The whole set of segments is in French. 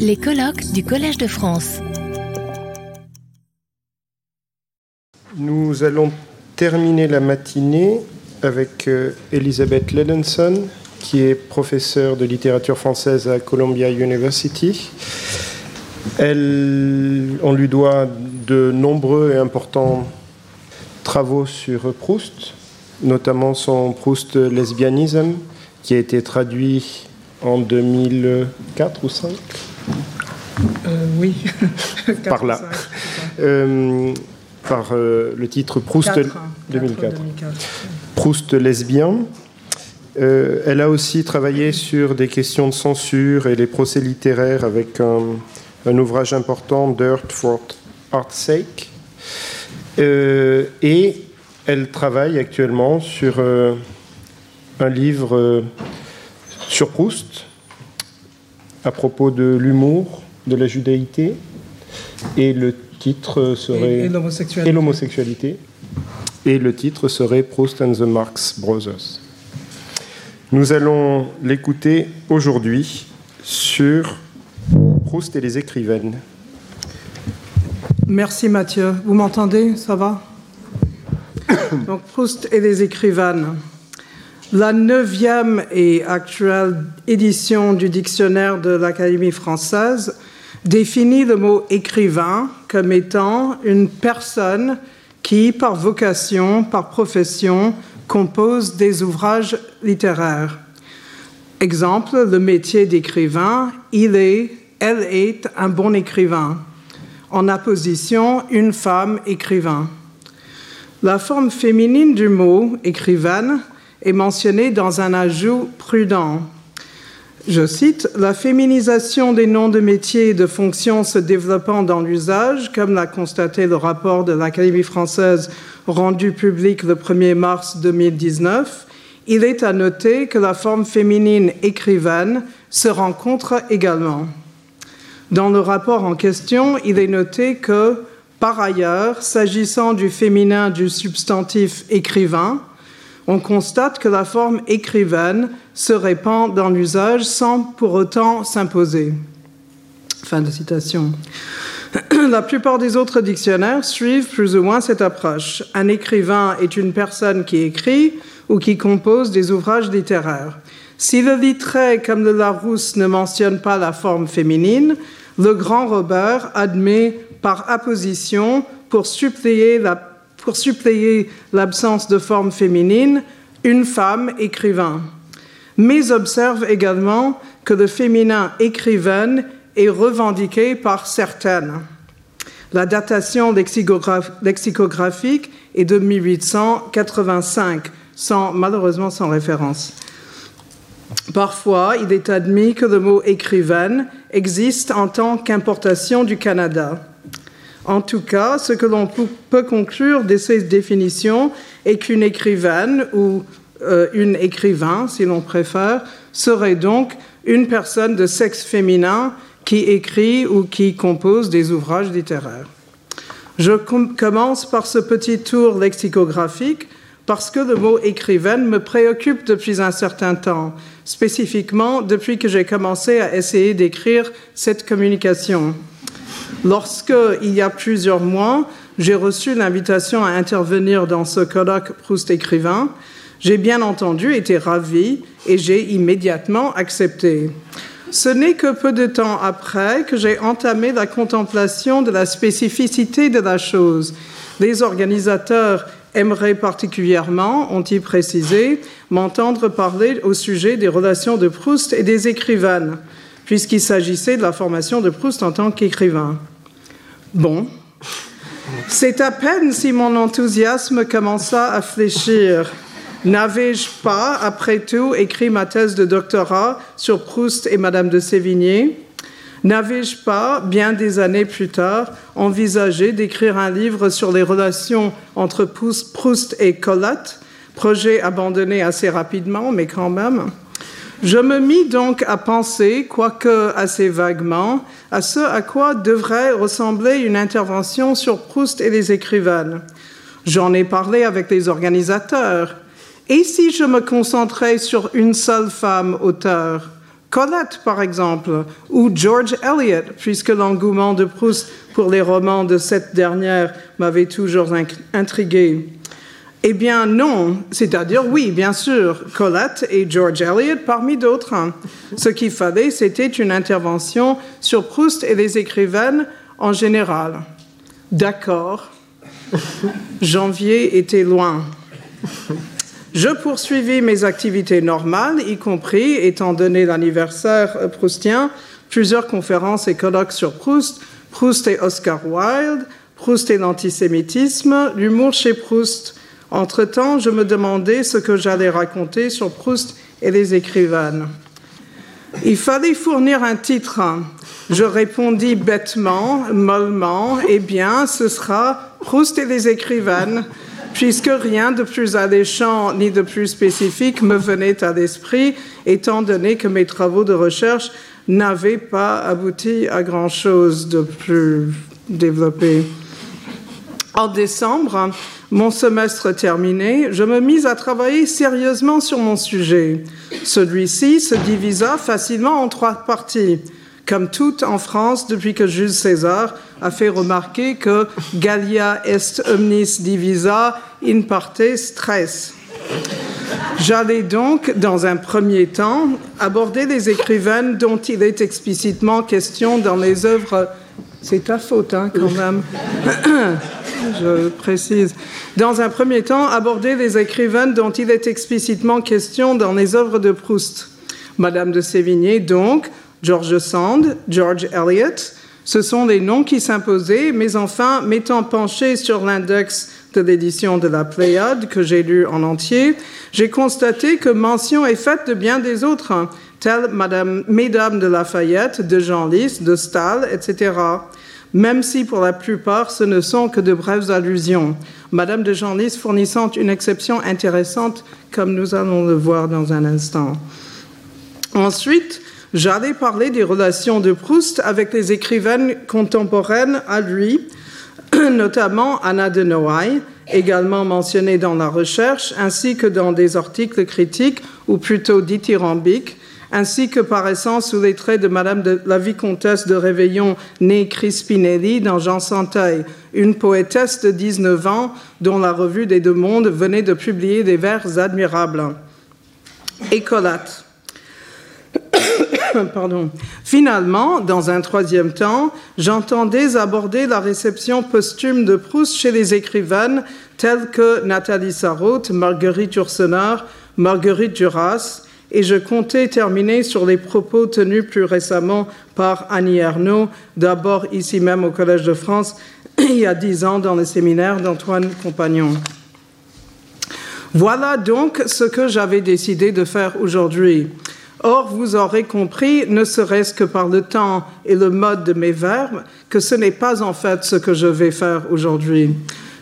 Les colloques du Collège de France. Nous allons terminer la matinée avec euh, Elisabeth Ledenson, qui est professeure de littérature française à Columbia University. Elle, on lui doit de nombreux et importants travaux sur Proust, notamment son Proust Lesbianisme, qui a été traduit en 2004 ou 5 euh, Oui, par là. Euh, par euh, le titre Proust 2004. Proust lesbien. elle a aussi travaillé sur des questions de censure et les procès littéraires avec un, un ouvrage important, Dirt for Art's Sake. et elle travaille actuellement sur un livre sur Proust, à propos de l'humour, de la judaïté, et le titre serait... Et, l'homosexualité. Et le titre serait Proust and the Marx Brothers. Nous allons l'écouter aujourd'hui sur Proust et les écrivaines. Merci Mathieu. Vous m'entendez? Ça va? Donc Proust et les écrivaines. La neuvième et actuelle édition du dictionnaire de l'Académie française définit le mot écrivain comme étant une personne qui, par vocation, par profession, compose des ouvrages littéraires. Exemple, le métier d'écrivain, il est, elle est un bon écrivain. En apposition, une femme écrivain. La forme féminine du mot écrivaine est mentionné dans un ajout prudent. Je cite, La féminisation des noms de métiers et de fonctions se développant dans l'usage, comme l'a constaté le rapport de l'Académie française rendu public le 1er mars 2019, il est à noter que la forme féminine écrivaine se rencontre également. Dans le rapport en question, il est noté que, par ailleurs, s'agissant du féminin du substantif écrivain, on constate que la forme écrivaine se répand dans l'usage sans pour autant s'imposer. Fin de citation. La plupart des autres dictionnaires suivent plus ou moins cette approche. Un écrivain est une personne qui écrit ou qui compose des ouvrages littéraires. Si le littré, comme le Larousse, ne mentionne pas la forme féminine, le grand Robert admet par apposition, pour suppléer la pour suppléer l'absence de forme féminine, une femme écrivain. Mais observe également que le féminin écrivaine est revendiqué par certaines. La datation lexicographique est de 1885, sans, malheureusement sans référence. Parfois, il est admis que le mot écrivaine existe en tant qu'importation du Canada. En tout cas, ce que l'on peut conclure de ces définitions est qu'une écrivaine ou euh, une écrivain, si l'on préfère, serait donc une personne de sexe féminin qui écrit ou qui compose des ouvrages littéraires. Je commence par ce petit tour lexicographique parce que le mot écrivaine me préoccupe depuis un certain temps, spécifiquement depuis que j'ai commencé à essayer d'écrire cette communication. Lorsque, il y a plusieurs mois, j'ai reçu l'invitation à intervenir dans ce colloque Proust écrivain, j'ai bien entendu été ravie et j'ai immédiatement accepté. Ce n'est que peu de temps après que j'ai entamé la contemplation de la spécificité de la chose. Les organisateurs aimeraient particulièrement, ont-ils précisé, m'entendre parler au sujet des relations de Proust et des écrivaines puisqu'il s'agissait de la formation de Proust en tant qu'écrivain. Bon, c'est à peine si mon enthousiasme commença à fléchir. N'avais-je pas, après tout, écrit ma thèse de doctorat sur Proust et Madame de Sévigné? N'avais-je pas, bien des années plus tard, envisagé d'écrire un livre sur les relations entre Proust et Colette, projet abandonné assez rapidement, mais quand même je me mis donc à penser, quoique assez vaguement, à ce à quoi devrait ressembler une intervention sur Proust et les écrivaines. J'en ai parlé avec les organisateurs. Et si je me concentrais sur une seule femme auteur, Colette, par exemple, ou George Eliot, puisque l'engouement de Proust pour les romans de cette dernière m'avait toujours intrigué. Eh bien non, c'est-à-dire oui, bien sûr, Colette et George Eliot parmi d'autres. Ce qu'il fallait, c'était une intervention sur Proust et les écrivaines en général. D'accord, janvier était loin. Je poursuivis mes activités normales, y compris, étant donné l'anniversaire proustien, plusieurs conférences et colloques sur Proust, Proust et Oscar Wilde, Proust et l'antisémitisme, l'humour chez Proust. Entre-temps, je me demandais ce que j'allais raconter sur Proust et les écrivaines. Il fallait fournir un titre. Je répondis bêtement, mollement, eh bien, ce sera Proust et les écrivaines puisque rien de plus alléchant ni de plus spécifique me venait à l'esprit, étant donné que mes travaux de recherche n'avaient pas abouti à grand-chose de plus développé. En décembre, mon semestre terminé, je me mis à travailler sérieusement sur mon sujet. Celui-ci se divisa facilement en trois parties comme tout en France depuis que Jules César a fait remarquer que Gallia est omnis divisa in parte stress. J'allais donc, dans un premier temps, aborder les écrivaines dont il est explicitement question dans les œuvres. C'est ta faute, hein, quand même. Je précise. Dans un premier temps, aborder les écrivaines dont il est explicitement question dans les œuvres de Proust. Madame de Sévigné, donc, George Sand, George Eliot. Ce sont les noms qui s'imposaient, mais enfin, m'étant penché sur l'index de l'édition de la Pléiade que j'ai lu en entier, j'ai constaté que mention est faite de bien des autres, telles Madame, Mesdames de Lafayette, de Genlis, de Stahl, etc. Même si pour la plupart ce ne sont que de brèves allusions. Madame de Genlis fournissant une exception intéressante, comme nous allons le voir dans un instant. Ensuite, J'allais parler des relations de Proust avec les écrivaines contemporaines à lui, notamment Anna de Noailles, également mentionnée dans la recherche, ainsi que dans des articles critiques, ou plutôt dithyrambiques, ainsi que paraissant sous les traits de Madame la vicomtesse de Réveillon, née Crispinelli, dans Jean Santaille, une poétesse de 19 ans dont la revue des Deux Mondes venait de publier des vers admirables. Écolate. Pardon. Finalement, dans un troisième temps, j'entendais aborder la réception posthume de Proust chez les écrivaines telles que Nathalie Sarraute, Marguerite Yourcenar, Marguerite Duras, et je comptais terminer sur les propos tenus plus récemment par Annie Ernaux, d'abord ici même au Collège de France, il y a dix ans dans le séminaire d'Antoine Compagnon. Voilà donc ce que j'avais décidé de faire aujourd'hui. Or, vous aurez compris, ne serait-ce que par le temps et le mode de mes verbes, que ce n'est pas en fait ce que je vais faire aujourd'hui.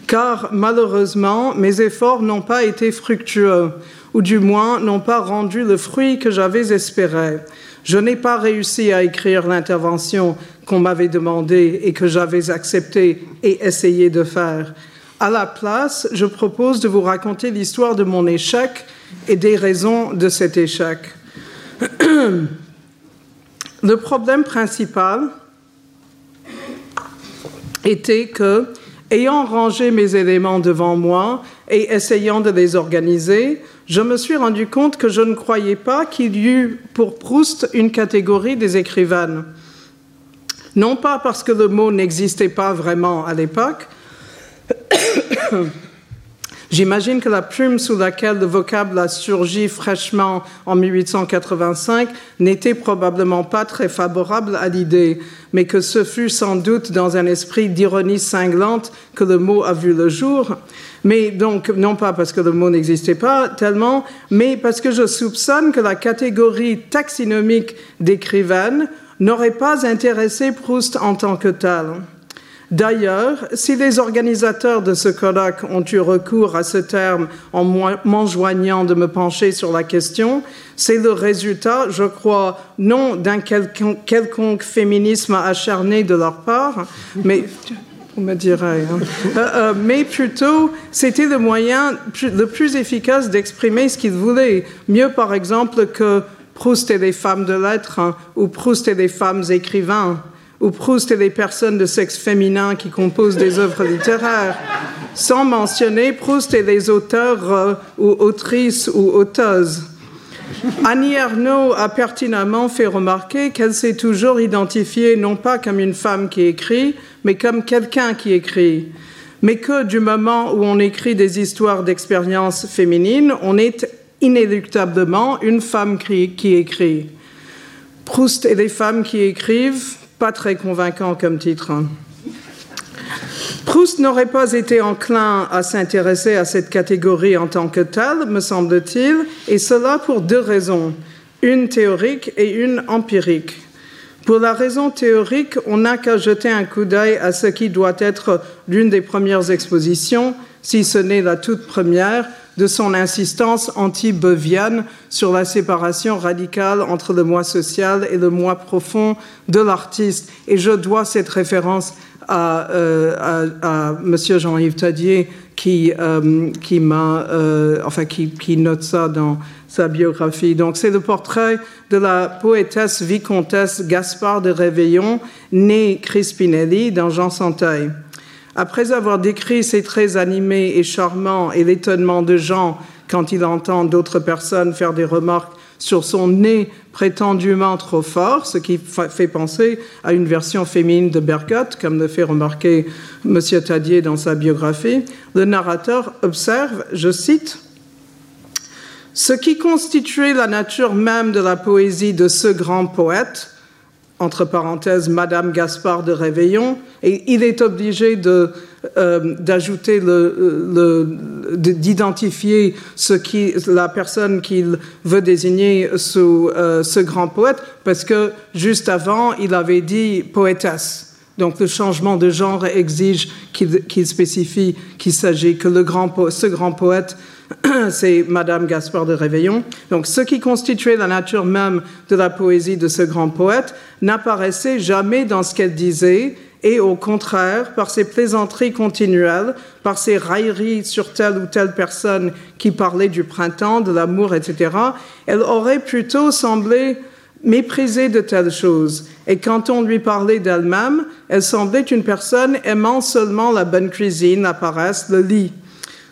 Car malheureusement, mes efforts n'ont pas été fructueux, ou du moins n'ont pas rendu le fruit que j'avais espéré. Je n'ai pas réussi à écrire l'intervention qu'on m'avait demandée et que j'avais accepté et essayé de faire. À la place, je propose de vous raconter l'histoire de mon échec et des raisons de cet échec. Le problème principal était que, ayant rangé mes éléments devant moi et essayant de les organiser, je me suis rendu compte que je ne croyais pas qu'il y eût pour Proust une catégorie des écrivaines. Non pas parce que le mot n'existait pas vraiment à l'époque, J'imagine que la plume sous laquelle le vocable a surgi fraîchement en 1885 n'était probablement pas très favorable à l'idée, mais que ce fut sans doute dans un esprit d'ironie cinglante que le mot a vu le jour. Mais donc, non pas parce que le mot n'existait pas tellement, mais parce que je soupçonne que la catégorie taxinomique d'écrivaine n'aurait pas intéressé Proust en tant que tel. D'ailleurs, si les organisateurs de ce colloque ont eu recours à ce terme en m'enjoignant de me pencher sur la question, c'est le résultat, je crois, non d'un quelconque, féminisme acharné de leur part, mais me hein. euh, euh, mais plutôt c'était le moyen le plus efficace d'exprimer ce qu'ils voulaient. Mieux, par exemple, que Proust et les femmes de lettres hein, ou Proust et les femmes écrivains ou Proust et les personnes de sexe féminin qui composent des œuvres littéraires, sans mentionner Proust et les auteurs euh, ou autrices ou auteuses. Annie Ernaux a pertinemment fait remarquer qu'elle s'est toujours identifiée non pas comme une femme qui écrit, mais comme quelqu'un qui écrit. Mais que du moment où on écrit des histoires d'expériences féminines, on est inéluctablement une femme qui écrit. Proust et les femmes qui écrivent, pas très convaincant comme titre. Hein. Proust n'aurait pas été enclin à s'intéresser à cette catégorie en tant que telle, me semble-t-il, et cela pour deux raisons, une théorique et une empirique. Pour la raison théorique, on n'a qu'à jeter un coup d'œil à ce qui doit être l'une des premières expositions, si ce n'est la toute première, de son insistance anti-bevienne sur la séparation radicale entre le moi social et le moi profond de l'artiste. Et je dois cette référence à, euh, M. Jean-Yves Tadier qui, euh, euh, qui, note ça dans sa biographie. Donc, c'est le portrait de la poétesse vicomtesse Gaspard de Réveillon, née Crispinelli dans Jean Santaille. Après avoir décrit ses traits animés et charmants et l'étonnement de Jean quand il entend d'autres personnes faire des remarques sur son nez prétendument trop fort, ce qui fait penser à une version féminine de Bergotte, comme le fait remarquer M. Tadier dans sa biographie, le narrateur observe, je cite, Ce qui constituait la nature même de la poésie de ce grand poète, entre parenthèses, Madame Gaspard de Réveillon, et il est obligé euh, d'ajouter d'identifier la personne qu'il veut désigner sous euh, ce grand poète, parce que juste avant, il avait dit poétesse. Donc le changement de genre exige qu'il, spécifie qu'il s'agit que le grand, ce grand poète c'est Madame Gaspard de Réveillon. Donc, ce qui constituait la nature même de la poésie de ce grand poète n'apparaissait jamais dans ce qu'elle disait, et au contraire, par ses plaisanteries continuelles, par ses railleries sur telle ou telle personne qui parlait du printemps, de l'amour, etc., elle aurait plutôt semblé mépriser de telles choses. Et quand on lui parlait d'elle-même, elle semblait une personne aimant seulement la bonne cuisine, la paresse, le lit.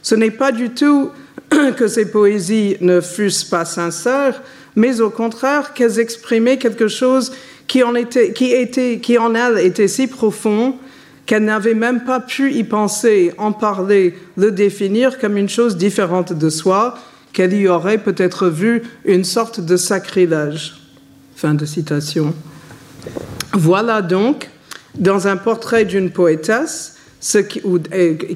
Ce n'est pas du tout que ces poésies ne fussent pas sincères, mais au contraire qu'elles exprimaient quelque chose qui en, était, qui, était, qui en elle était si profond qu'elle n'avait même pas pu y penser, en parler, le définir comme une chose différente de soi, qu'elle y aurait peut-être vu une sorte de sacrilège. Fin de citation. Voilà donc, dans un portrait d'une poétesse, ce qui,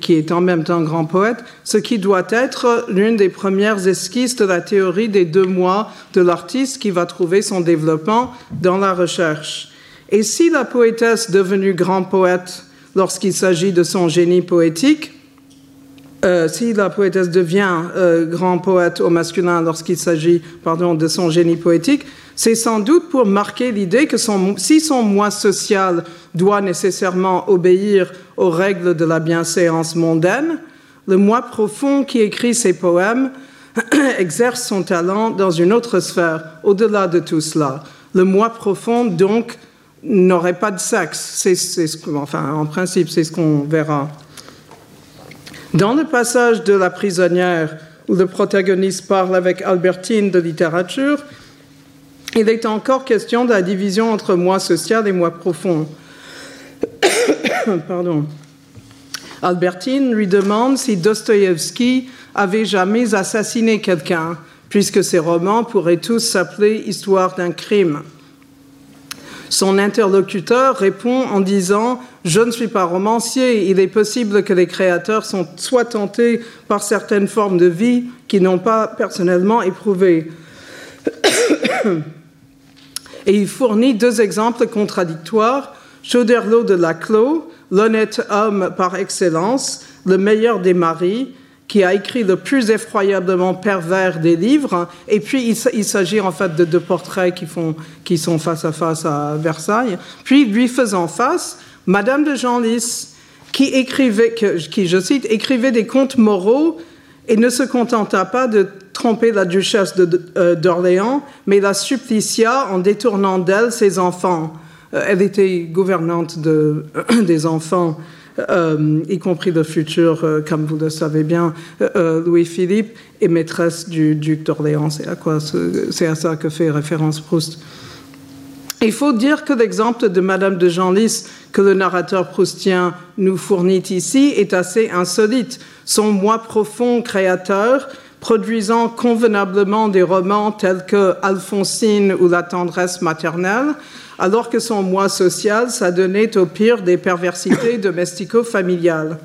qui, est en même temps grand poète, ce qui doit être l'une des premières esquisses de la théorie des deux mois de l'artiste qui va trouver son développement dans la recherche. Et si la poétesse devenue grand poète lorsqu'il s'agit de son génie poétique, euh, si la poétesse devient euh, grand poète au masculin lorsqu'il s'agit pardon, de son génie poétique, c'est sans doute pour marquer l'idée que si son moi social doit nécessairement obéir aux règles de la bienséance mondaine, le moi profond qui écrit ses poèmes exerce son talent dans une autre sphère, au-delà de tout cela. Le moi profond, donc, n'aurait pas de sexe. C'est, enfin, en principe, c'est ce qu'on verra. Dans le passage de La prisonnière, où le protagoniste parle avec Albertine de littérature, il est encore question de la division entre moi social et moi profond. Pardon. Albertine lui demande si Dostoïevski avait jamais assassiné quelqu'un, puisque ses romans pourraient tous s'appeler Histoire d'un crime. Son interlocuteur répond en disant Je ne suis pas romancier, il est possible que les créateurs soient tentés par certaines formes de vie qu'ils n'ont pas personnellement éprouvées. Et il fournit deux exemples contradictoires. Chauderlot de Laclos, l'honnête homme par excellence, le meilleur des maris, qui a écrit le plus effroyablement pervers des livres. Et puis, il, s'agit en fait de deux portraits qui, sont face à face à Versailles. Puis, lui faisant face, Madame de Genlis, qui écrivait, qui, je cite, écrivait des contes moraux et ne se contenta pas de tromper la duchesse euh, d'Orléans, mais la supplicia en détournant d'elle ses enfants. Euh, elle était gouvernante de, des enfants, euh, y compris le futur, comme vous le savez bien, Louis-Philippe, et maîtresse du duc d'Orléans. C'est à, c'est à ça que fait référence Proust. Il faut dire que l'exemple de Madame de Genlis que le narrateur proustien nous fournit ici est assez insolite. Son moi profond créateur, produisant convenablement des romans tels que Alphonsine ou La tendresse maternelle, alors que son moi social s'adonnait au pire des perversités domestico-familiales.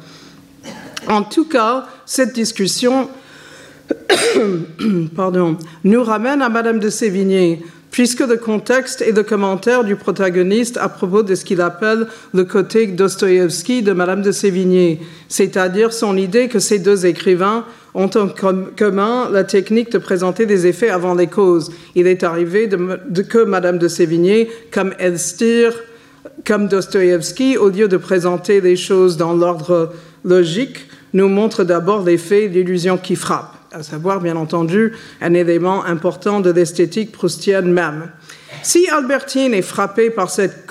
En tout cas, cette discussion pardon, nous ramène à Madame de Sévigné, puisque le contexte et le commentaire du protagoniste à propos de ce qu'il appelle le côté Dostoïevski de Madame de Sévigné, c'est-à-dire son idée que ces deux écrivains ont en commun la technique de présenter des effets avant les causes. Il est arrivé que Madame de Sévigné, comme Elstir, comme Dostoïevski, au lieu de présenter les choses dans l'ordre logique, nous montre d'abord l'effet d'illusion qui frappe à savoir bien entendu un élément important de l'esthétique proustienne même. Si Albertine est frappée par cette,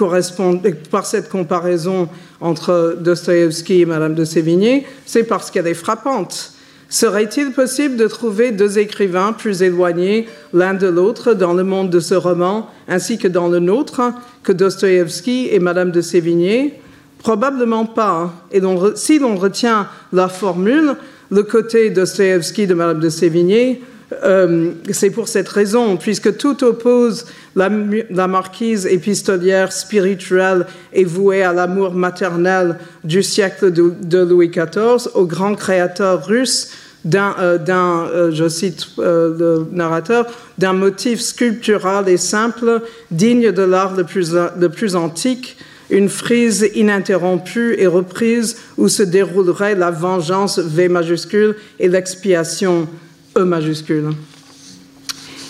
par cette comparaison entre Dostoïevski et Madame de Sévigné, c'est parce qu'elle est frappante. Serait-il possible de trouver deux écrivains plus éloignés l'un de l'autre dans le monde de ce roman, ainsi que dans le nôtre, que Dostoïevski et Madame de Sévigné? Probablement pas. Et si l'on retient la formule, le côté Dostoevsky de Madame de Sévigné, euh, c'est pour cette raison, puisque tout oppose la, marquise épistolière spirituelle et vouée à l'amour maternel du siècle de, Louis XIV au grand créateur russe d'un, euh, euh, je cite le narrateur, d'un motif sculptural et simple, digne de l'art le plus, le plus antique, une frise ininterrompue et reprise où se déroulerait la vengeance V majuscule et l'expiation E majuscule.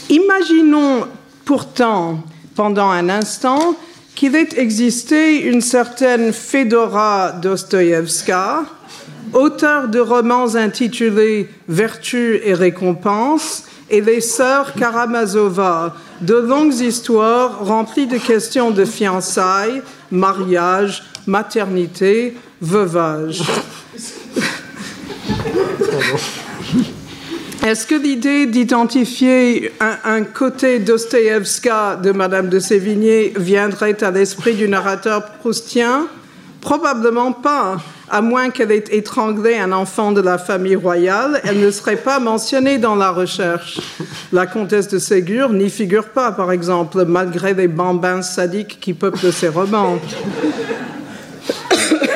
Imaginons pourtant pendant un instant qu'il ait existé une certaine Fedora Dostoïevska, auteur de romans intitulés Vertu et récompense, et les sœurs Karamazova, de longues histoires remplies de questions de fiançailles, mariage, maternité, veuvage. Est-ce que l'idée d'identifier un, côté Dostoevska de Madame de Sévigné viendrait à l'esprit du narrateur proustien? Probablement pas. À moins qu'elle ait étranglé un enfant de la famille royale, elle ne serait pas mentionnée dans la recherche. La comtesse de Ségur n'y figure pas, par exemple, malgré les bambins sadiques qui peuplent ses romans.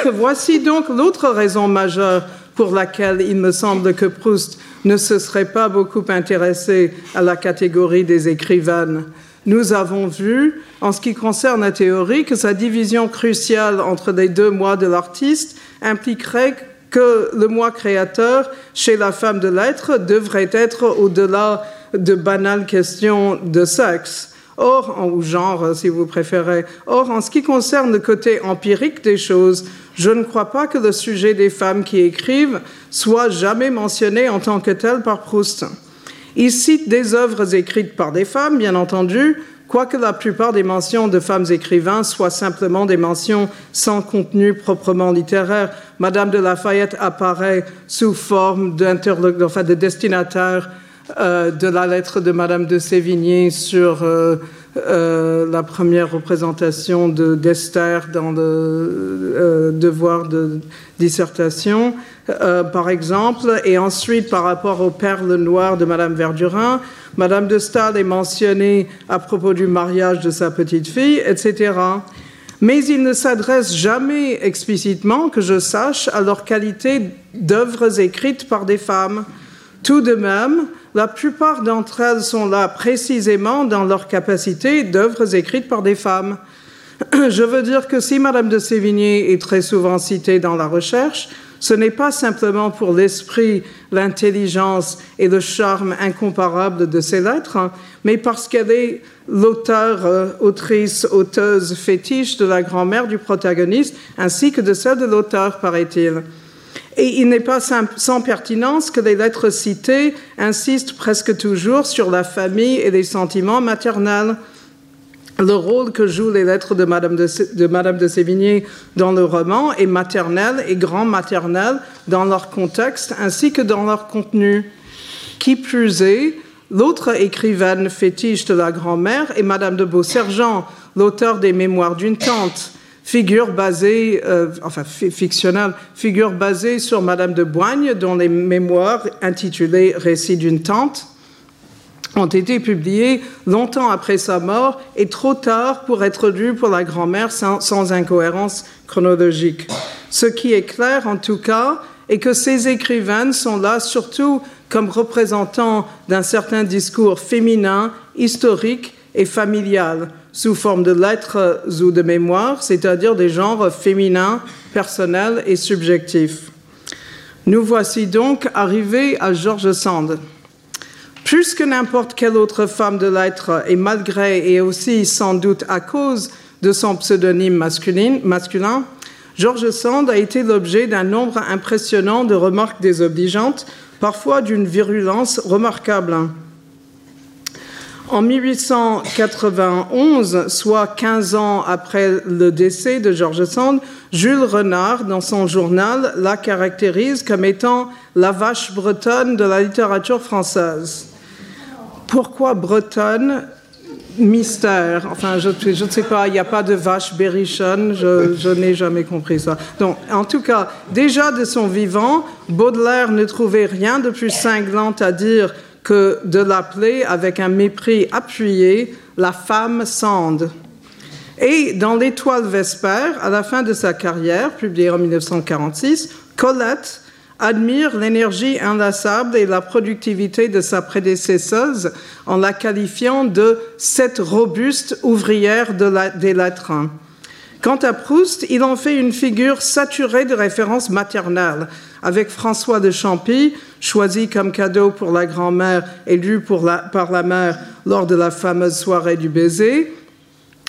Voici donc l'autre raison majeure pour laquelle il me semble que Proust ne se serait pas beaucoup intéressé à la catégorie des écrivaines. Nous avons vu, en ce qui concerne la théorie, que sa division cruciale entre les deux mois de l'artiste impliquerait que le moi créateur chez la femme de l'être devrait être au-delà de banales questions de sexe. Or, ou genre, si vous préférez. Or, en ce qui concerne le côté empirique des choses, je ne crois pas que le sujet des femmes qui écrivent soit jamais mentionné en tant que tel par Proust. Il cite des œuvres écrites par des femmes, bien entendu, quoique la plupart des mentions de femmes écrivains soient simplement des mentions sans contenu proprement littéraire. Madame de Lafayette apparaît sous forme de destinataire euh, de la lettre de Madame de Sévigné sur euh, euh, la première représentation d'Esther dans le devoir de dissertation. Euh, par exemple, et ensuite par rapport aux perles noires de Madame Verdurin, Madame de Stahl est mentionnée à propos du mariage de sa petite fille, etc. Mais il ne s'adresse jamais explicitement, que je sache, à leur qualité d'œuvres écrites par des femmes. Tout de même, la plupart d'entre elles sont là précisément dans leur capacité d'œuvres écrites par des femmes. Je veux dire que si Madame de Sévigné est très souvent citée dans la recherche, ce n'est pas simplement pour l'esprit, l'intelligence et le charme incomparable de ces lettres, hein, mais parce qu'elle est l'auteur, euh, autrice, auteuse fétiche de la grand-mère du protagoniste, ainsi que de celle de l'auteur, paraît-il. Et il n'est pas sans pertinence que les lettres citées insistent presque toujours sur la famille et les sentiments maternels. Le rôle que jouent les lettres de Madame de, Sévigné dans le roman est maternel et grand maternel dans leur contexte ainsi que dans leur contenu. Qui plus est, l'autre écrivaine fétiche de la grand-mère est Madame de Beausergent, l'auteur des Mémoires d'une tante figure basée, euh, enfin fictionnelle, figure basée sur Madame de Boigne, dont les mémoires intitulées Récit d'une tante ont été publiées longtemps après sa mort et trop tard pour être lues pour la grand-mère sans, sans, incohérence chronologique. Ce qui est clair en tout cas est que ces écrivaines sont là surtout comme représentants d'un certain discours féminin, historique et familial sous forme de lettres ou de mémoires, c'est-à-dire des genres féminins, personnels et subjectifs. Nous voici donc arrivés à George Sand. Plus que n'importe quelle autre femme de lettres, et malgré et aussi sans doute à cause de son pseudonyme masculin, masculin George Sand a été l'objet d'un nombre impressionnant de remarques désobligeantes, parfois d'une virulence remarquable. En 1891, soit 15 ans après le décès de George Sand, Jules Renard, dans son journal, la caractérise comme étant la vache bretonne de la littérature française. Pourquoi bretonne? Mystère. Enfin, je, ne sais pas, il n'y a pas de vache berrichonne, je, je n'ai jamais compris ça. Donc, en tout cas, déjà de son vivant, Baudelaire ne trouvait rien de plus cinglant à dire que de l'appeler avec un mépris appuyé la femme Sand. Et dans L'Étoile Vespère, à la fin de sa carrière, publiée en 1946, Colette admire l'énergie inlassable et la productivité de sa prédécesseuse en la qualifiant de cette robuste ouvrière des lettres. Quant à Proust, il en fait une figure saturée de références maternelles, avec François de Champy, choisi comme cadeau pour la grand-mère et par la mère lors de la fameuse soirée du baiser,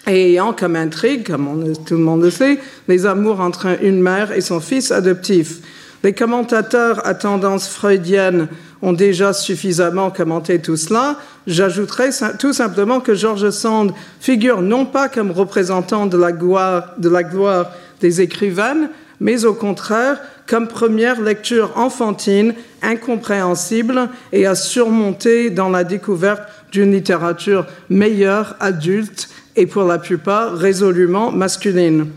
et ayant comme intrigue, comme tout le monde le sait, les amours entre une mère et son fils adoptif. Les commentateurs à tendance freudienne ont déjà suffisamment commenté tout cela. J'ajouterai tout simplement que George Sand figure non pas comme représentant de la gloire des écrivaines, mais au contraire comme première lecture enfantine, incompréhensible et à surmonter dans la découverte d'une littérature meilleure, adulte et pour la plupart résolument masculine.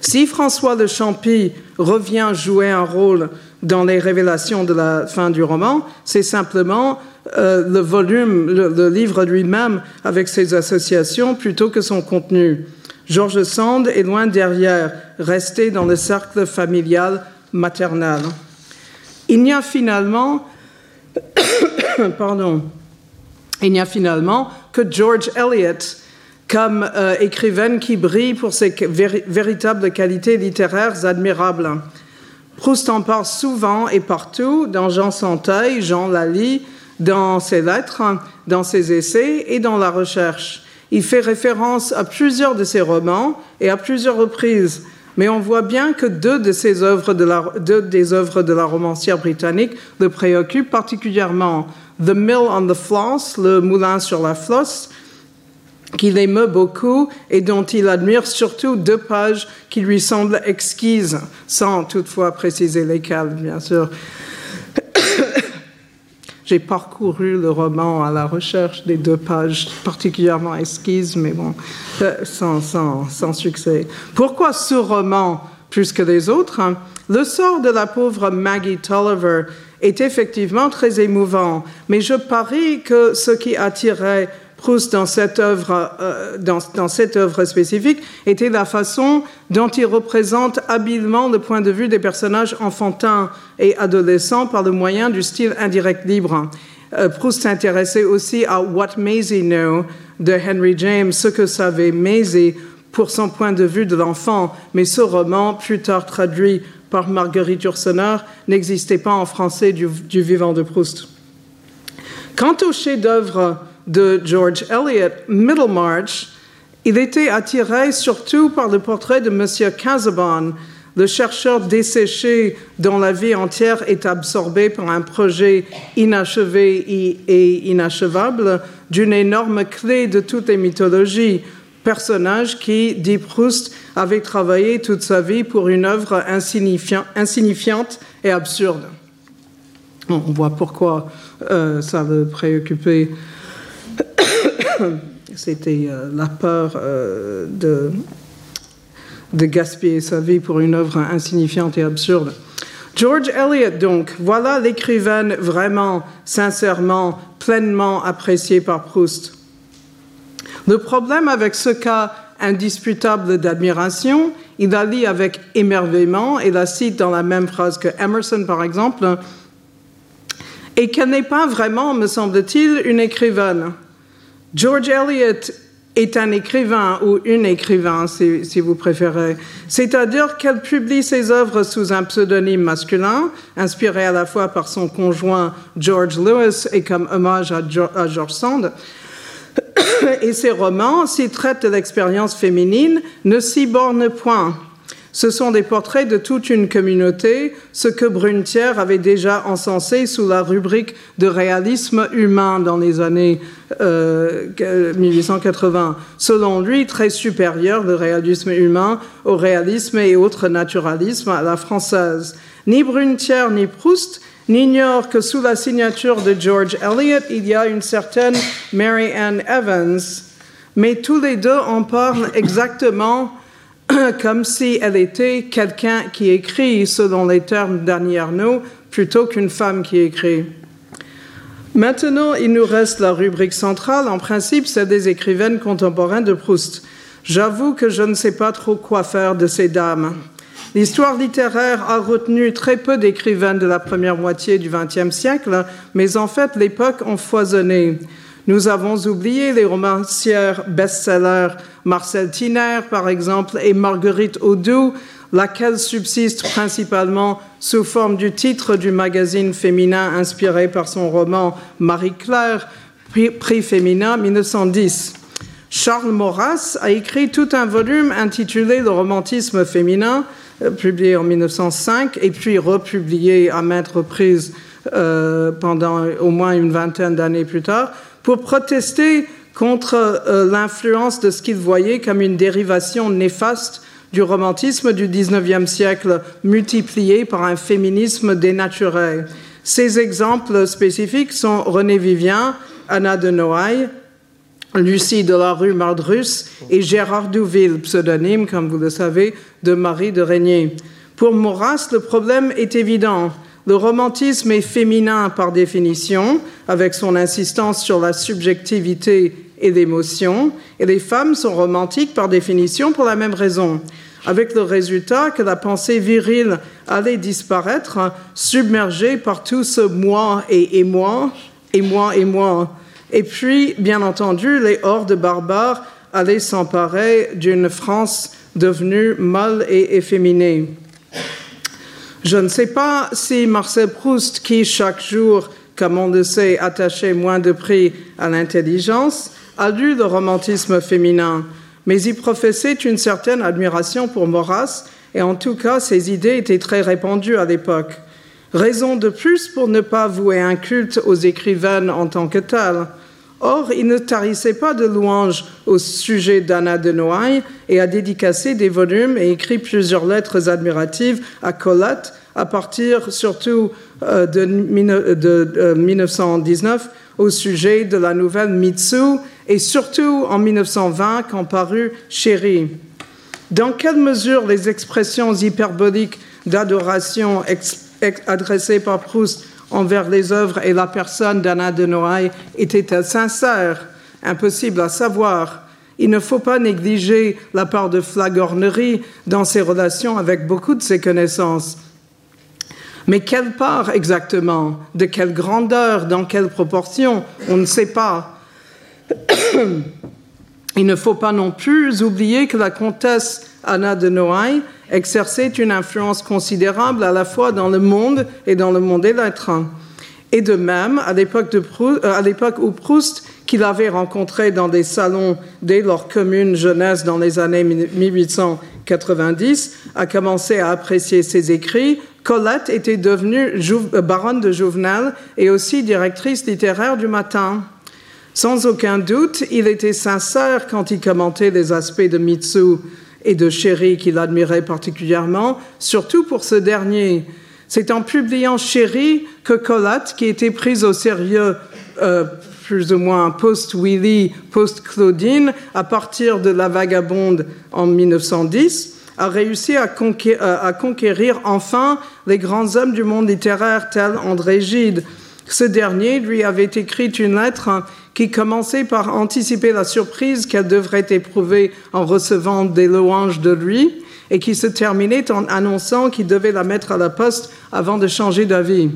Si François de Champy revient jouer un rôle dans les révélations de la fin du roman, c'est simplement euh, le volume, le, livre lui-même avec ses associations plutôt que son contenu. George Sand est loin derrière, resté dans le cercle familial maternel. Il n'y a finalement, pardon, il n'y a finalement que George Eliot comme euh, écrivaine qui brille pour ses véritables qualités littéraires admirables. Proust en parle souvent et partout, dans Jean Santeuil, Jean Lally, dans ses lettres, dans ses essais et dans la recherche. Il fait référence à plusieurs de ses romans et à plusieurs reprises, mais on voit bien que deux, œuvres de la, des œuvres de la romancière britannique le préoccupent particulièrement. The Mill on the Floss, le moulin sur la flosse, qu'il émeut beaucoup et dont il admire surtout deux pages qui lui semblent exquises, sans toutefois préciser lesquelles, bien sûr. J'ai parcouru le roman à la recherche des deux pages particulièrement exquises, mais bon, euh, sans, sans, sans succès. Pourquoi ce roman plus que les autres hein? Le sort de la pauvre Maggie Tolliver est effectivement très émouvant, mais je parie que ce qui attirait Proust dans cette œuvre, euh, dans, cette œuvre spécifique était la façon dont il représente habilement le point de vue des personnages enfantins et adolescents par le moyen du style indirect libre. Euh, Proust s'intéressait aussi à What Maisie Know de Henry James, ce que savait Maisie pour son point de vue de l'enfant, mais ce roman, plus tard traduit par Marguerite Yourcenar, n'existait pas en français du, du vivant de Proust. Quant au chef-d'œuvre de George Eliot, Middlemarch, il était attiré surtout par le portrait de M. Casaubon, le chercheur desséché dont la vie entière est absorbée par un projet inachevé et inachevable d'une énorme clé de toutes les mythologies, personnage qui, dit Proust, avait travaillé toute sa vie pour une œuvre insignifiante et absurde. On voit pourquoi euh, ça le préoccupait. C'était euh, la peur euh, de, gaspiller sa vie pour une œuvre insignifiante et absurde. George Eliot, donc, voilà l'écrivain vraiment, sincèrement, pleinement apprécié par Proust. Le problème avec ce cas indisputable d'admiration, il la lit avec émerveillement et la cite dans la même phrase que Emerson, par exemple, et qu'elle n'est pas vraiment, me semble-t-il, une écrivaine. George Eliot est un écrivain ou une écrivain, si, vous préférez. C'est-à-dire qu'elle publie ses œuvres sous un pseudonyme masculin, inspiré à la fois par son conjoint George Lewis et comme hommage à, George Sand. Et ses romans, s'ils traitent de l'expérience féminine, ne s'y bornent point. Ce sont des portraits de toute une communauté, ce que Brunetière avait déjà encensé sous la rubrique de réalisme humain dans les années 1880. Euh, Selon lui, très supérieur le réalisme humain au réalisme et autres naturalismes à la française. Ni Brunetière ni Proust n'ignorent que sous la signature de George Eliot, il y a une certaine Mary Ann Evans, mais tous les deux en parlent exactement comme si elle était quelqu'un qui écrit selon les termes d'Annie Arnaud plutôt qu'une femme qui écrit. Maintenant, il nous reste la rubrique centrale. En principe, c'est des écrivaines contemporaines de Proust. J'avoue que je ne sais pas trop quoi faire de ces dames. L'histoire littéraire a retenu très peu d'écrivaines de la première moitié du XXe siècle, mais en fait, l'époque a foisonné. Nous avons oublié les romancières best-sellers Marcel Tiner, par exemple, et Marguerite Audoux, laquelle subsiste principalement sous forme du titre du magazine féminin inspiré par son roman Marie-Claire, prix féminin 1910. Charles Maurras a écrit tout un volume intitulé Le romantisme féminin, euh, publié en 1905 et puis republié à maintes reprises euh, pendant au moins une vingtaine d'années plus tard pour protester contre euh, l'influence de ce qu'il voyait comme une dérivation néfaste du romantisme du XIXe siècle, multiplié par un féminisme dénaturé. Ces exemples spécifiques sont René Vivien, Anna de Noailles, Lucie de la rue Mardrus et Gérard Douville, pseudonyme, comme vous le savez, de Marie de Régnier. Pour Maurras, le problème est évident. Le romantisme est féminin par définition, avec son insistance sur la subjectivité et l'émotion, et les femmes sont romantiques par définition pour la même raison, avec le résultat que la pensée virile allait disparaître, submergée par tout ce moi et, moi, et moi et moi. Et puis, bien entendu, les hordes barbares allaient s'emparer d'une France devenue mâle et efféminée. Je ne sais pas si Marcel Proust, qui chaque jour, comme on le sait, attachait moins de prix à l'intelligence, a lu le romantisme féminin, mais il professait une certaine admiration pour Maurras, et en tout cas, ses idées étaient très répandues à l'époque. Raison de plus pour ne pas vouer un culte aux écrivaines en tant que telles. Or, il ne tarissait pas de louanges au sujet d'Anna de Noailles et a dédicacé des volumes et écrit plusieurs lettres admiratives à Colette à partir surtout euh, de, 1919 euh, au sujet de la nouvelle Mitsu et surtout en 1920 quand parut Chérie. Dans quelle mesure les expressions hyperboliques d'adoration adressées par Proust envers les œuvres et la personne d'Anna de Noailles était sincère Impossible à savoir. Il ne faut pas négliger la part de flagornerie dans ses relations avec beaucoup de ses connaissances. Mais quelle part exactement De quelle grandeur Dans quelle proportion On ne sait pas. Il ne faut pas non plus oublier que la comtesse Anna de Noailles exerçait une influence considérable à la fois dans le monde et dans le monde des lettres. Et de même, à l'époque, euh, où Proust, qu'il avait rencontré dans des salons dès leur commune jeunesse dans les années 1800 1890, a commencé à apprécier ses écrits, Colette était devenue euh, baronne de Jouvenel et aussi directrice littéraire du matin. Sans aucun doute, il était sincère quand il commentait les aspects de Mitsu et de Chéri qu'il admirait particulièrement, surtout pour ce dernier. C'est en publiant Chéri que Colette, qui était prise au sérieux euh, plus ou moins post-Willy, post-Claudine, à partir de La Vagabonde en 1910, a réussi à euh, à conquérir, enfin les grands hommes du monde littéraire tels André Gide. Ce dernier lui avait écrit une lettre qui commençait par anticiper la surprise qu'elle devrait éprouver en recevant des louanges de lui et qui se terminait en annonçant qu'il devait la mettre à la poste avant de changer d'avis.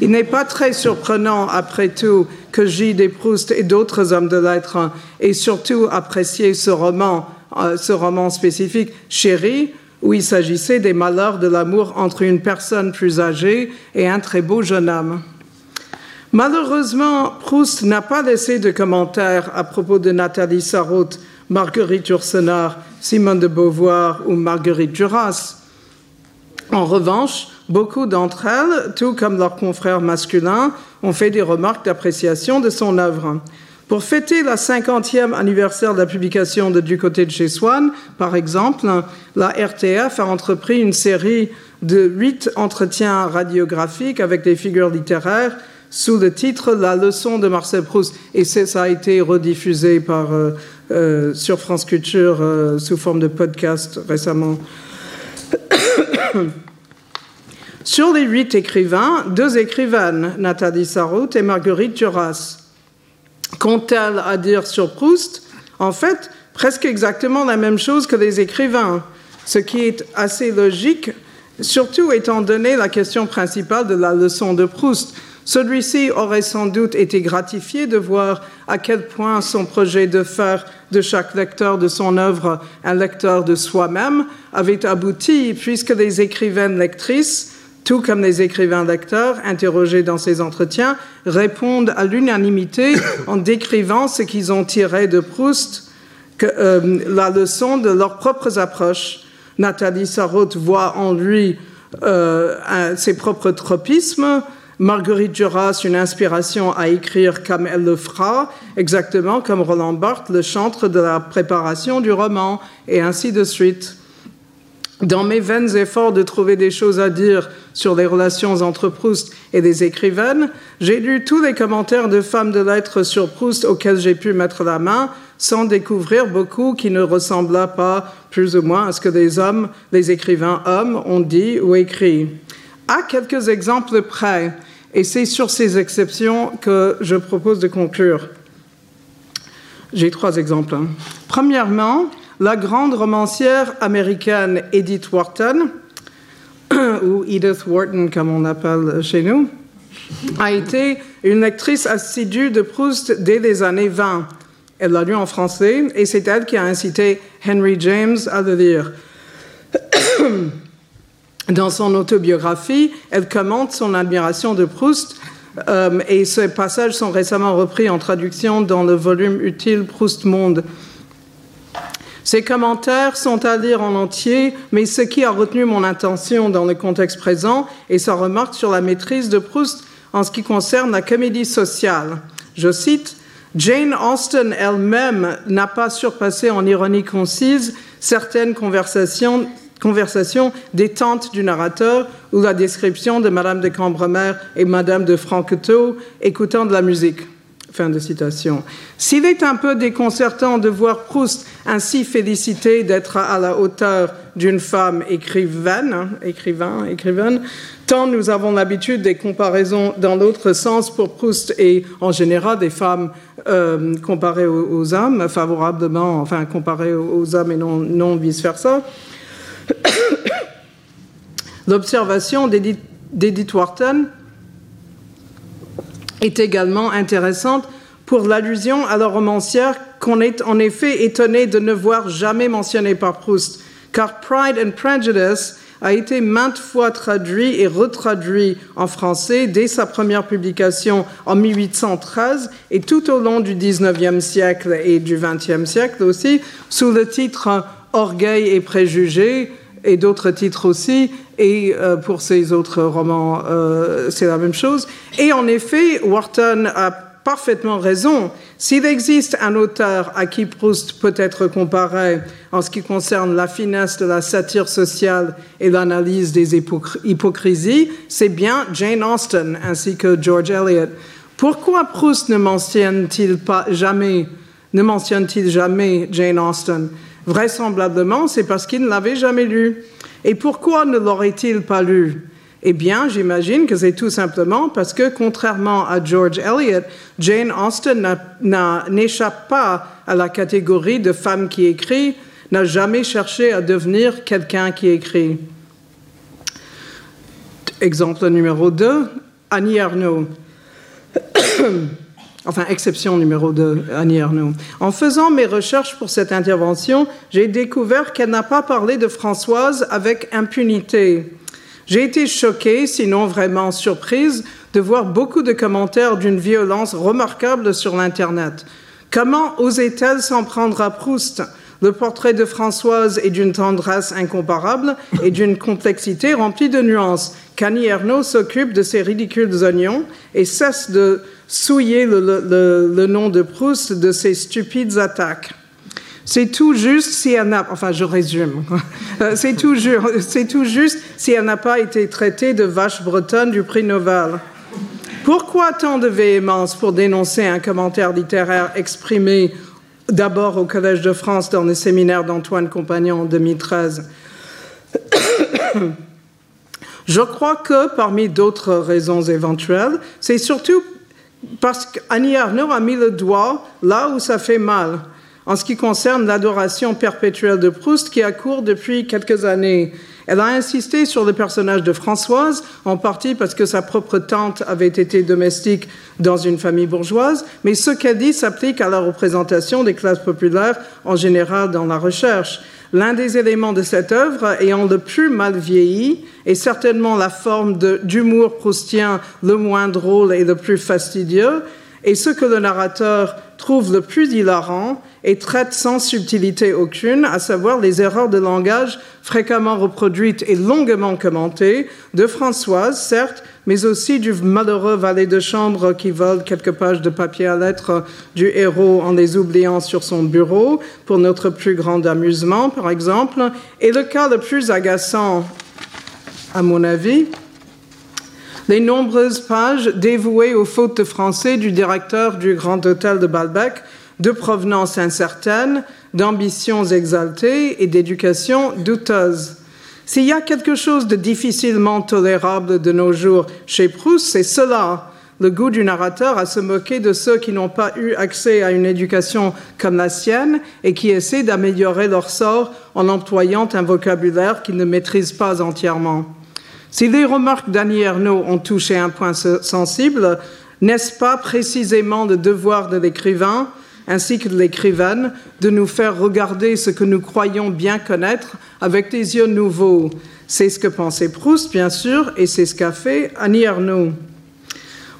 Il n'est pas très surprenant, après tout, que Gide et Proust et d'autres hommes de lettres aient surtout apprécié ce roman euh, ce roman spécifique, Chéri, où il s'agissait des malheurs de l'amour entre une personne plus âgée et un très beau jeune homme. Malheureusement, Proust n'a pas laissé de commentaires à propos de Nathalie Sarraute, Marguerite Yourcenar, Simone de Beauvoir ou Marguerite Duras. En revanche, beaucoup d'entre elles, tout comme leurs confrères masculins, ont fait des remarques d'appréciation de son œuvre. Pour fêter la 50e anniversaire de la publication de Du côté de chez Swann, par exemple, la RTF a entrepris une série de huit entretiens radiographiques avec des figures littéraires sous le titre La leçon de Marcel Proust. Et ça a été rediffusé par, euh, euh, sur France Culture euh, sous forme de podcast récemment. sur les huit écrivains, deux écrivaines, Nathalie Sarraute et Marguerite Duras. Qu'ont-elles à dire sur Proust? En fait, presque exactement la même chose que les écrivains, ce qui est assez logique, surtout étant donné la question principale de la leçon de Proust. Celui-ci aurait sans doute été gratifié de voir à quel point son projet de faire de chaque lecteur de son œuvre un lecteur de soi-même avait abouti, puisque les écrivaines lectrices tout comme les écrivains lecteurs interrogés dans ces entretiens, répondent à l'unanimité en décrivant ce qu'ils ont tiré de Proust, euh, la leçon de leurs propres approches. Nathalie Sarraute voit en lui euh, ses propres tropismes, Marguerite Duras une inspiration à écrire comme elle le fera, exactement comme Roland Barthes, le chantre de la préparation du roman, et ainsi de suite. Dans mes vains efforts de trouver des choses à dire sur les relations entre Proust et les écrivaines, j'ai lu tous les commentaires de femmes de lettres sur Proust auxquels j'ai pu mettre la main, sans découvrir beaucoup qui ne ressembla pas plus ou moins à ce que les hommes, les écrivains hommes, ont dit ou écrit. À quelques exemples près, et c'est sur ces exceptions que je propose de conclure. J'ai trois exemples. Premièrement, la grande romancière américaine Edith Wharton, ou Edith Wharton comme on l'appelle chez nous, a été une lectrice assidue de Proust dès les années 20. Elle l'a lu en français et c'est elle qui a incité Henry James à le lire. Dans son autobiographie, elle commente son admiration de Proust euh, et ces passages sont récemment repris en traduction dans le volume utile Proust Monde ces commentaires sont à lire en entier, mais ce qui a retenu mon attention dans le contexte présent est sa remarque sur la maîtrise de Proust en ce qui concerne la comédie sociale. Je cite Jane Austen elle-même n'a pas surpassé en ironie concise certaines conversations, conversations des tantes du narrateur ou la description de Madame de Cambremer et Madame de Franquetot écoutant de la musique. Fin de citation. S'il est un peu déconcertant de voir Proust ainsi félicité d'être à la hauteur d'une femme écrivaine, écrivain, écrivaine, tant nous avons l'habitude des comparaisons dans l'autre sens pour Proust et en général des femmes euh, comparées aux, hommes, favorablement, enfin comparées aux hommes et non, non vice-versa. L'observation d'Edith Wharton est également intéressante pour l'allusion à la romancière qu'on est en effet étonné de ne voir jamais mentionnée par Proust, car Pride and Prejudice a été maintes fois traduit et retraduit en français dès sa première publication en 1813 et tout au long du XIXe siècle et du XXe siècle aussi, sous le titre Orgueil et préjugés et d'autres titres aussi. Et euh, pour ces autres romans, euh, c'est la même chose. Et en effet, Wharton a parfaitement raison. S'il existe un auteur à qui Proust peut être comparé en ce qui concerne la finesse de la satire sociale et l'analyse des hypocrisies, c'est bien Jane Austen ainsi que George Eliot. Pourquoi Proust ne mentionne-t-il jamais, ne mentionne-t-il jamais Jane Austen? Vraisemblablement, c'est parce qu'il ne l'avait jamais lu. Et pourquoi ne l'aurait-il pas lu? Eh bien, j'imagine que c'est tout simplement parce que, contrairement à George Eliot, Jane Austen n'échappe pas à la catégorie de femme qui écrit, n'a jamais cherché à devenir quelqu'un qui écrit. Exemple numéro 2, Annie Arnaud. Enfin exception numéro 2, Annie Arnaud. En faisant mes recherches pour cette intervention, j'ai découvert qu'elle n'a pas parlé de Françoise avec impunité. J'ai été choquée, sinon vraiment surprise, de voir beaucoup de commentaires d'une violence remarquable sur l'Internet. Comment osait-elle s'en prendre à Proust? Le portrait de Françoise est d'une tendresse incomparable et d'une complexité remplie de nuances. Canny Ernaux s'occupe de ces ridicules oignons et cesse de souiller le, nom de Proust de ces stupides attaques. C'est tout juste si elle n'a, pas été traitée de vache bretonne du prix Nobel. Pourquoi tant de véhémence pour dénoncer un commentaire littéraire exprimé d'abord au Collège de France dans le séminaire d'Antoine Compagnon en 2013 Je crois que parmi d'autres raisons éventuelles, c'est surtout parce qu'Annie Arnaud a mis le doigt là où ça fait mal, en ce qui concerne l'adoration perpétuelle de Proust qui a cours depuis quelques années. Elle a insisté sur le personnage de Françoise, en partie parce que sa propre tante avait été domestique dans une famille bourgeoise, mais ce qu'elle dit s'applique à la représentation des classes populaires en général dans la recherche. L'un des éléments de cette œuvre ayant le plus mal vieilli est certainement la forme d'humour proustien le moins drôle et le plus fastidieux, et ce que le narrateur trouve le plus hilarant et traite sans subtilité aucune, à savoir les erreurs de langage fréquemment reproduites et longuement commentées de Françoise, certes, mais aussi du malheureux valet de chambre qui vole quelques pages de papier à lettres du héros en les oubliant sur son bureau, pour notre plus grand amusement, par exemple. Et le cas le plus agaçant, à mon avis, les nombreuses pages dévouées aux fautes de français du directeur du Grand Hôtel de Balbec, de provenance incertaine, d'ambitions exaltées et d'éducation douteuse. S'il y a quelque chose de difficilement tolérable de nos jours chez Proust, c'est cela, le goût du narrateur à se moquer de ceux qui n'ont pas eu accès à une éducation comme la sienne et qui essaient d'améliorer leur sort en employant un vocabulaire qu'ils ne maîtrisent pas entièrement. Si les remarques d'Annie Ernaux ont touché un point sensible, n'est-ce pas précisément le devoir de l'écrivain ainsi que de l'écrivaine, de nous faire regarder ce que nous croyons bien connaître avec des yeux nouveaux? C'est ce que pensait Proust, bien sûr, et c'est ce qu'a fait Annie Arnaud.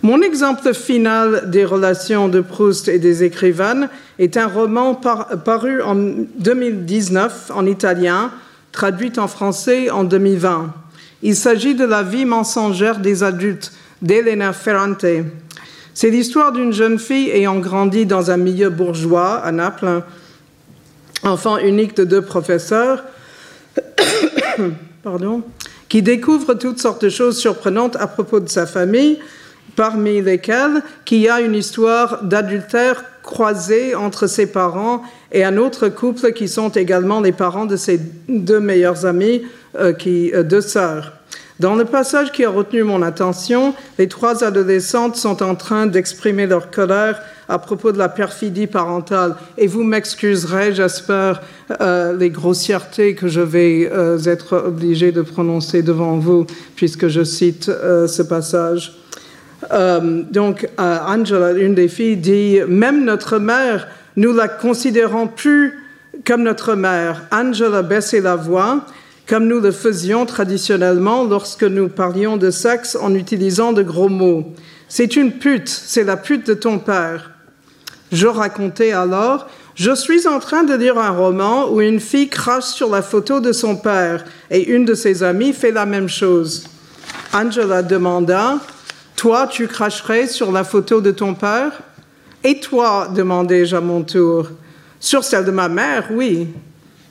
Mon exemple final des relations de Proust et des écrivaines est un roman paru en 2019 en italien, traduit en français en 2020. Il s'agit de la vie mensongère des adultes d'Elena Ferrante. C'est l'histoire d'une jeune fille ayant grandi dans un milieu bourgeois à Naples, enfant unique de deux professeurs, qui découvre toutes sortes de choses surprenantes à propos de sa famille, parmi lesquelles qu'il y a une histoire d'adultère croisée entre ses parents et un autre couple qui sont également les parents de ses deux meilleurs amis, euh, qui, euh, deux sœurs. Dans le passage qui a retenu mon attention, les trois adolescentes sont en train d'exprimer leur colère à propos de la perfidie parentale. Et vous m'excuserez, j'espère, euh, les grossièretés que je vais être obligée de prononcer devant vous, puisque je cite ce passage. Donc, Angela, une des filles, dit Même notre mère, nous la considérons plus comme notre mère. Angela baissait la voix comme nous le faisions traditionnellement lorsque nous parlions de sexe en utilisant de gros mots. C'est une pute, c'est la pute de ton père. Je racontais alors Je suis en train de lire un roman où une fille crache sur la photo de son père et une de ses amies fait la même chose. Angela demanda Toi, tu cracherais sur la photo de ton père? Et toi demandai-je à mon tour. Sur celle de ma mère, oui.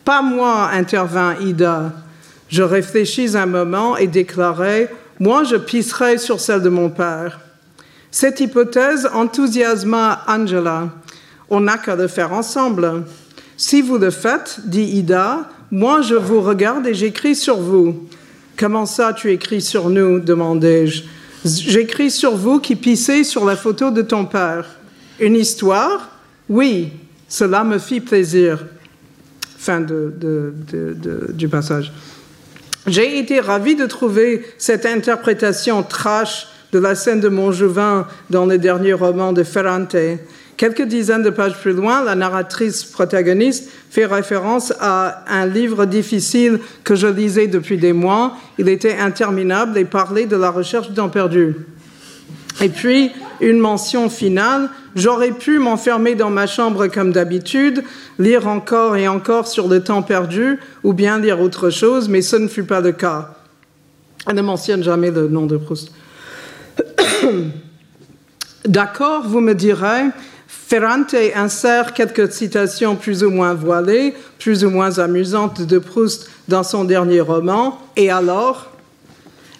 Pas moi, intervint Ida. Je réfléchis un moment et déclarai Moi, je pisserai sur celle de mon père. Cette hypothèse enthousiasma Angela. On n'a qu'à le faire ensemble. Si vous le faites, dit Ida, moi je vous regarde et j'écris sur vous. Comment ça, tu écris sur nous? demandai-je. J'écris sur vous qui pissez sur la photo de ton père. Une histoire Oui, cela me fit plaisir. Fin du passage. J'ai été ravi de trouver cette interprétation trash de la scène de Montjouvin dans le dernier roman de Ferrante. Quelques dizaines de pages plus loin, la narratrice protagoniste fait référence à un livre difficile que je lisais depuis des mois. Il était interminable et parlait de la recherche du temps perdu. Et puis, une mention finale, j'aurais pu m'enfermer dans ma chambre comme d'habitude, lire encore et encore sur le temps perdu, ou bien lire autre chose, mais ce ne fut pas le cas. Elle ne mentionne jamais le nom de Proust. D'accord, vous me direz, Ferrante insère quelques citations plus ou moins voilées, plus ou moins amusantes de Proust dans son dernier roman. Et alors?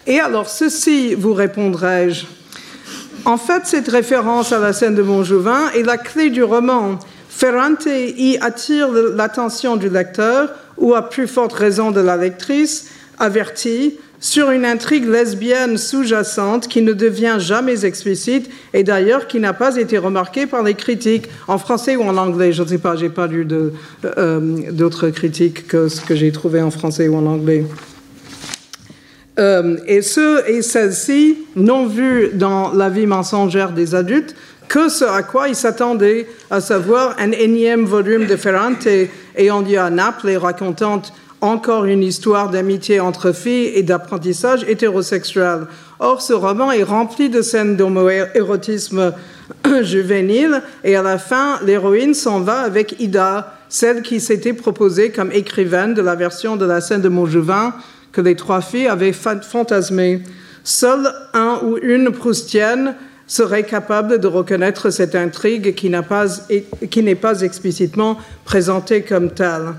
Et alors, ceci, vous répondrai-je. En fait, cette référence à la scène de Montjouvin est la clé du roman. Ferrante y attire l'attention du lecteur, ou à plus forte raison de la lectrice, avertie sur une intrigue lesbienne sous-jacente qui ne devient jamais explicite et d'ailleurs qui n'a pas été remarquée par les critiques en français ou en anglais. Je ne sais pas, j'ai pas lu euh, d'autres critiques que ce que j'ai trouvé en français ou en anglais. Euh, et ce et celle-ci n'ont vu dans la vie mensongère des adultes que ce à quoi ils s'attendaient, à savoir un énième volume de Ferrante ayant lieu à Naples et racontant encore une histoire d'amitié entre filles et d'apprentissage hétérosexuel. Or, ce roman est rempli de scènes d'homoérotisme juvénile et à la fin, l'héroïne s'en va avec Ida, celle qui s'était proposée comme écrivaine de la version de la scène de Montjouvin que les trois filles avaient fantasmée. Seul un ou une proustienne serait capable de reconnaître cette intrigue qui n'est pas explicitement présentée comme telle.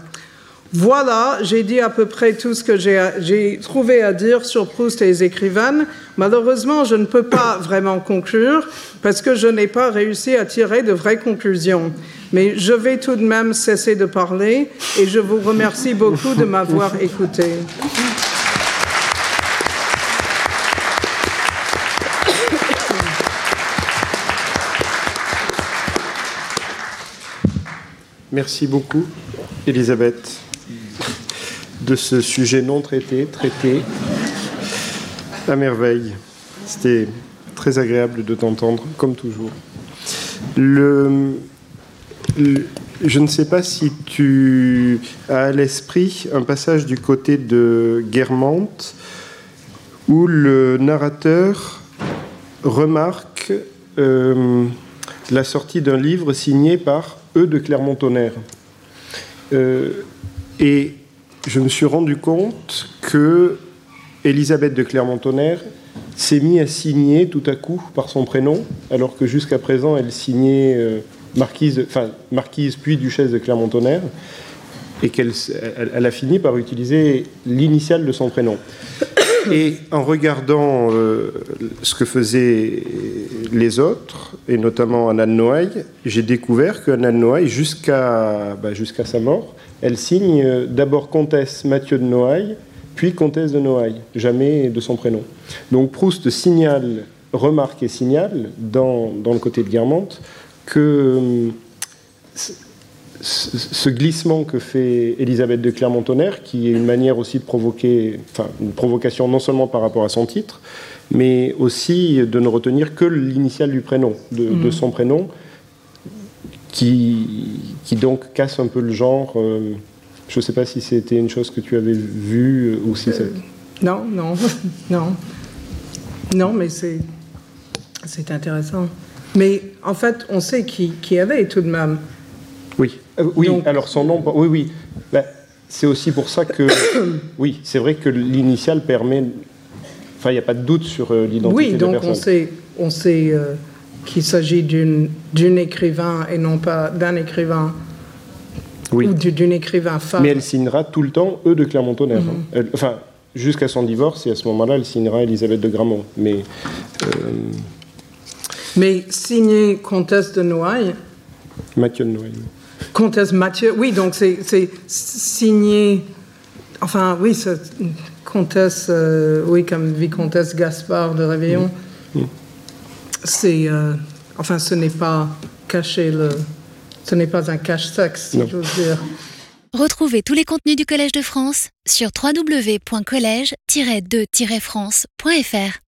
Voilà, j'ai dit à peu près tout ce que j'ai trouvé à dire sur Proust et les écrivaines. Malheureusement, je ne peux pas vraiment conclure parce que je n'ai pas réussi à tirer de vraies conclusions. Mais je vais tout de même cesser de parler et je vous remercie beaucoup de m'avoir écouté. Merci beaucoup, Elisabeth de ce sujet non traité, traité à merveille. C'était très agréable de t'entendre, comme toujours. Je ne sais pas si tu as à l'esprit un passage du côté de Guermantes où le narrateur remarque euh, la sortie d'un livre signé par eux de Clermont-Tonnerre. Euh, et je me suis rendu compte que Elisabeth de Clermont-Tonnerre s'est mise à signer tout à coup par son prénom, alors que jusqu'à présent elle signait euh, marquise, enfin, marquise puis duchesse de Clermont-Tonnerre, et qu'elle elle, a fini par utiliser l'initiale de son prénom. Et en regardant euh, ce que faisaient les autres, et notamment Anna de Noailles, j'ai découvert qu'Anna de Noailles, jusqu'à bah, sa mort, elle signe euh, d'abord comtesse Mathieu de Noailles, puis comtesse de Noailles, jamais de son prénom. Donc Proust signale, remarque et signale dans, le côté de Guermantes que euh, ce glissement que fait Elisabeth de Clermont-Tonnerre, qui est une manière aussi de provoquer, enfin une provocation non seulement par rapport à son titre, mais aussi de ne retenir que l'initiale du prénom, de, de mmh. son prénom, qui, qui donc casse un peu le genre. Euh, je ne sais pas si c'était une chose que tu avais vue euh, ou si euh, Non, non, non. Non, mais c'est, c'est intéressant. Mais en fait, on sait qui, qui avait tout de même. Oui. oui, alors son nom, oui, oui. Ben, c'est aussi pour ça que, oui, c'est vrai que l'initial permet. Enfin, il n'y a pas de doute sur euh, l'identité oui, de la personne. Oui, donc on sait, on sait euh, qu'il s'agit d'un écrivain et non pas d'un écrivain oui. ou d'une écrivain femme. Mais elle signera tout le temps E de Clermont-Tonnerre. Mm-hmm. Enfin, jusqu'à son divorce, et à ce moment-là, elle signera Elisabeth de Gramont. Mais. Euh... Mais signer Comtesse de Noailles. Mathieu de Noailles. Comtesse Mathieu, oui, donc c'est signé. Enfin, oui, Comtesse, euh, oui, comme Vicomtesse Gaspard de Réveillon. Mmh. Mmh. C'est. Euh, enfin, ce n'est pas caché le. Ce n'est pas un cache-sexe, si j'ose dire. Retrouvez tous les contenus du Collège de France sur www.colège-2-france.fr.